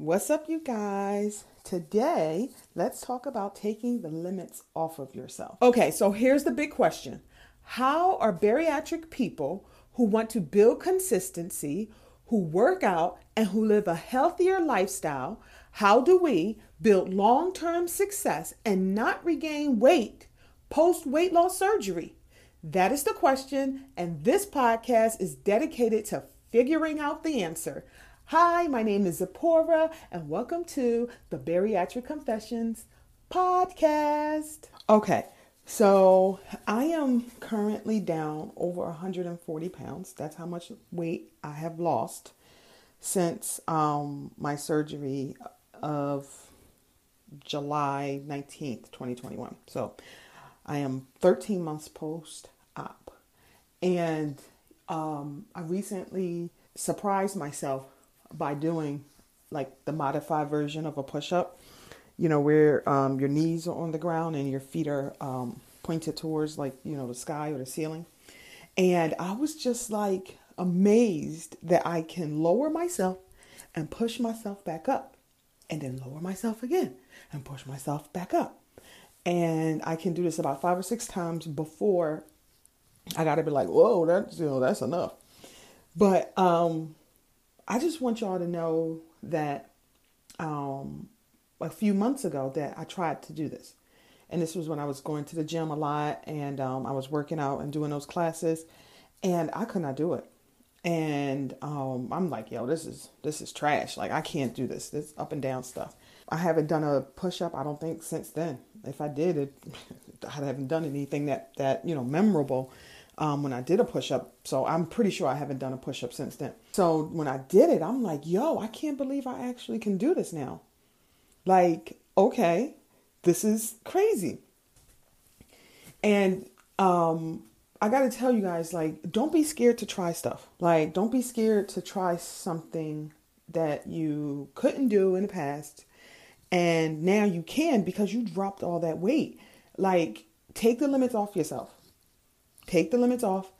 What's up, you guys? Today, let's talk about taking the limits off of yourself. Okay, so here's the big question How are bariatric people who want to build consistency, who work out, and who live a healthier lifestyle? How do we build long term success and not regain weight post weight loss surgery? That is the question, and this podcast is dedicated to figuring out the answer. Hi, my name is Zipporah, and welcome to the Bariatric Confessions podcast. Okay, so I am currently down over 140 pounds. That's how much weight I have lost since um, my surgery of July 19th, 2021. So I am 13 months post op, and um, I recently surprised myself by doing like the modified version of a push up, you know, where um, your knees are on the ground and your feet are um, pointed towards like, you know, the sky or the ceiling. And I was just like amazed that I can lower myself and push myself back up and then lower myself again and push myself back up. And I can do this about five or six times before I got to be like, whoa, that's, you know, that's enough. But um, I just want y'all to know that um, a few months ago that I tried to do this. And this was when I was going to the gym a lot and um, I was working out and doing those classes and I could not do it. And um, I'm like, yo, this is this is trash. Like I can't do this. This up and down stuff. I haven't done a push up. I don't think since then. If I did it, I haven't done anything that that you know memorable um, when I did a push up. So I'm pretty sure I haven't done a push up since then. So when I did it, I'm like, yo, I can't believe I actually can do this now. Like, okay, this is crazy. And um, I got to tell you guys, like, don't be scared to try stuff. Like, don't be scared to try something that you couldn't do in the past and now you can because you dropped all that weight. Like, take the limits off yourself take the limits off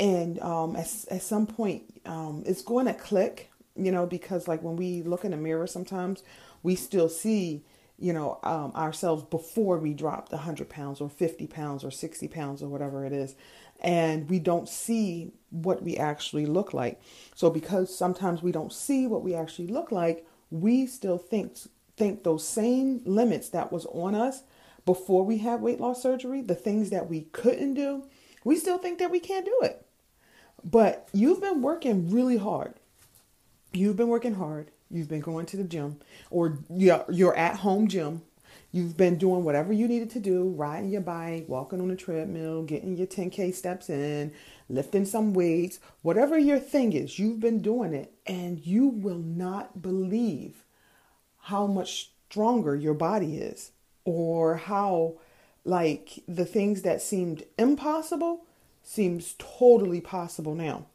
and um, at, at some point um, it's going to click you know because like when we look in the mirror sometimes we still see you know um, ourselves before we dropped 100 pounds or 50 pounds or 60 pounds or whatever it is and we don't see what we actually look like. So because sometimes we don't see what we actually look like we still think think those same limits that was on us before we had weight loss surgery the things that we couldn't do we still think that we can't do it. But you've been working really hard. You've been working hard. You've been going to the gym or your at home gym. You've been doing whatever you needed to do, riding your bike, walking on a treadmill, getting your 10K steps in, lifting some weights, whatever your thing is, you've been doing it. And you will not believe how much stronger your body is or how like the things that seemed impossible seems totally possible now.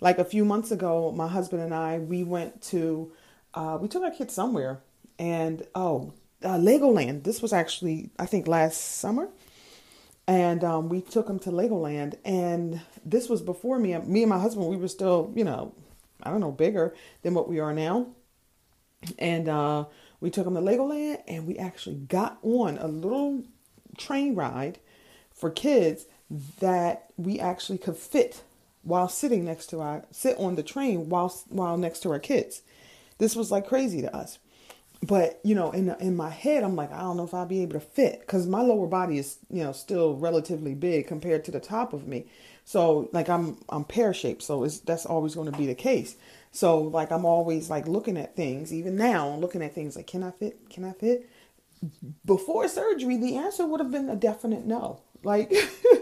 Like a few months ago, my husband and I we went to uh, we took our kids somewhere, and oh, uh, Legoland. This was actually I think last summer, and um, we took them to Legoland. And this was before me. Me and my husband we were still you know I don't know bigger than what we are now, and uh, we took them to Legoland, and we actually got on a little train ride for kids that we actually could fit while sitting next to our sit on the train while while next to our kids. This was like crazy to us. But you know, in in my head, I'm like, I don't know if I'll be able to fit because my lower body is you know still relatively big compared to the top of me. So like I'm I'm pear shaped, so it's that's always going to be the case. So like I'm always like looking at things, even now, looking at things like, can I fit? Can I fit? Before surgery, the answer would have been a definite no. Like,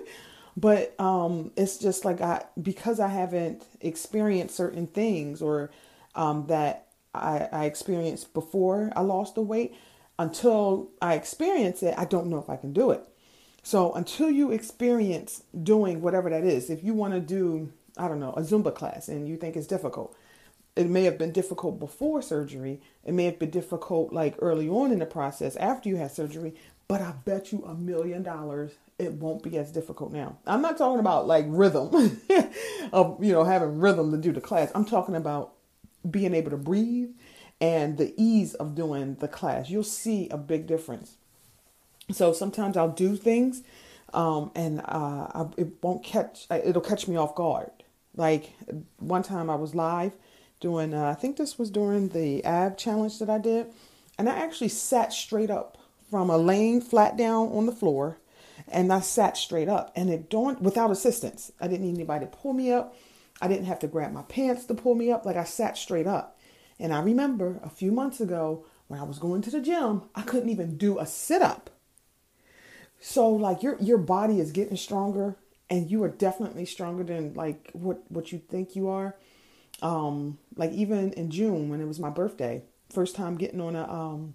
but um, it's just like I because I haven't experienced certain things or um, that I, I experienced before I lost the weight. Until I experience it, I don't know if I can do it. So until you experience doing whatever that is, if you want to do, I don't know, a Zumba class and you think it's difficult, it may have been difficult before surgery. It may have been difficult like early on in the process after you had surgery, but I bet you a million dollars it won't be as difficult now. I'm not talking about like rhythm of, you know, having rhythm to do the class. I'm talking about being able to breathe and the ease of doing the class. You'll see a big difference. So sometimes I'll do things um, and uh, I, it won't catch, it'll catch me off guard. Like one time I was live doing, uh, I think this was during the ab challenge that I did, and I actually sat straight up from a laying flat down on the floor, and I sat straight up, and it dawned without assistance. I didn't need anybody to pull me up. I didn't have to grab my pants to pull me up. Like I sat straight up. And I remember a few months ago when I was going to the gym, I couldn't even do a sit up. So like your your body is getting stronger and you are definitely stronger than like what what you think you are. Um like even in June when it was my birthday, first time getting on a um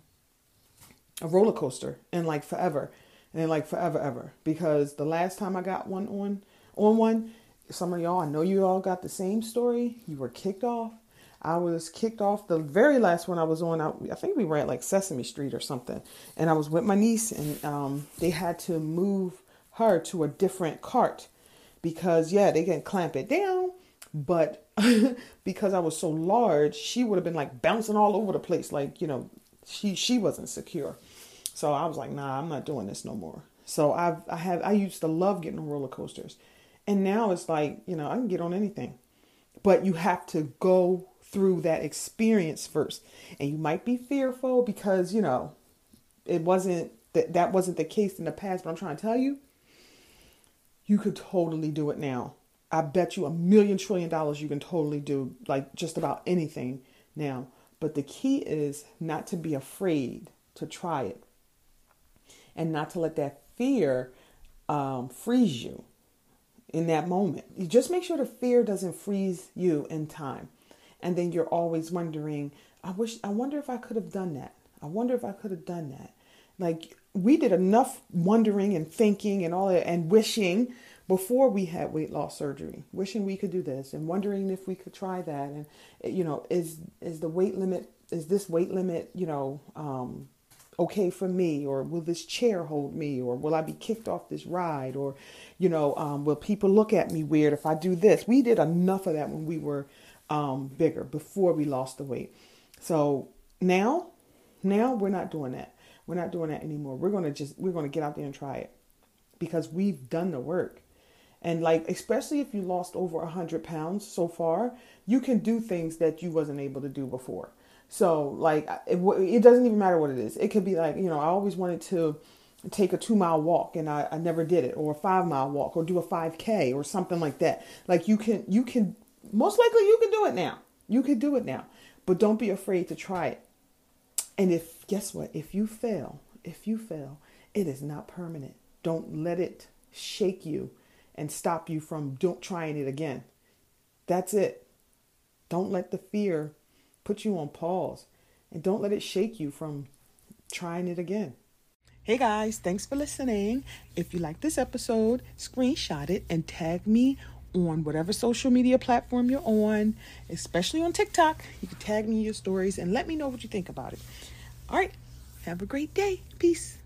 a roller coaster in like forever and like forever ever. Because the last time I got one on on one some of y'all I know you all got the same story. You were kicked off. I was kicked off the very last one I was on. I, I, think we were at like Sesame Street or something, and I was with my niece, and um, they had to move her to a different cart because yeah, they can clamp it down, but because I was so large, she would have been like bouncing all over the place, like you know, she she wasn't secure. So I was like, nah, I'm not doing this no more. So I've I have I used to love getting on roller coasters, and now it's like you know I can get on anything, but you have to go through that experience first. And you might be fearful because, you know, it wasn't that that wasn't the case in the past, but I'm trying to tell you, you could totally do it now. I bet you a million trillion dollars you can totally do like just about anything now. But the key is not to be afraid to try it and not to let that fear um, freeze you in that moment. You just make sure the fear doesn't freeze you in time and then you're always wondering i wish i wonder if i could have done that i wonder if i could have done that like we did enough wondering and thinking and all that and wishing before we had weight loss surgery wishing we could do this and wondering if we could try that and you know is is the weight limit is this weight limit you know um, okay for me or will this chair hold me or will i be kicked off this ride or you know um, will people look at me weird if i do this we did enough of that when we were um, bigger before we lost the weight. So now, now we're not doing that. We're not doing that anymore. We're gonna just we're gonna get out there and try it because we've done the work. And like especially if you lost over a hundred pounds so far, you can do things that you wasn't able to do before. So like it, it doesn't even matter what it is. It could be like you know I always wanted to take a two mile walk and I, I never did it or a five mile walk or do a 5k or something like that like you can you can most likely you can do it now. You can do it now. But don't be afraid to try it. And if, guess what? If you fail, if you fail, it is not permanent. Don't let it shake you and stop you from don't trying it again. That's it. Don't let the fear put you on pause and don't let it shake you from trying it again. Hey guys, thanks for listening. If you like this episode, screenshot it and tag me on whatever social media platform you're on, especially on TikTok. You can tag me your stories and let me know what you think about it. All right. Have a great day. Peace.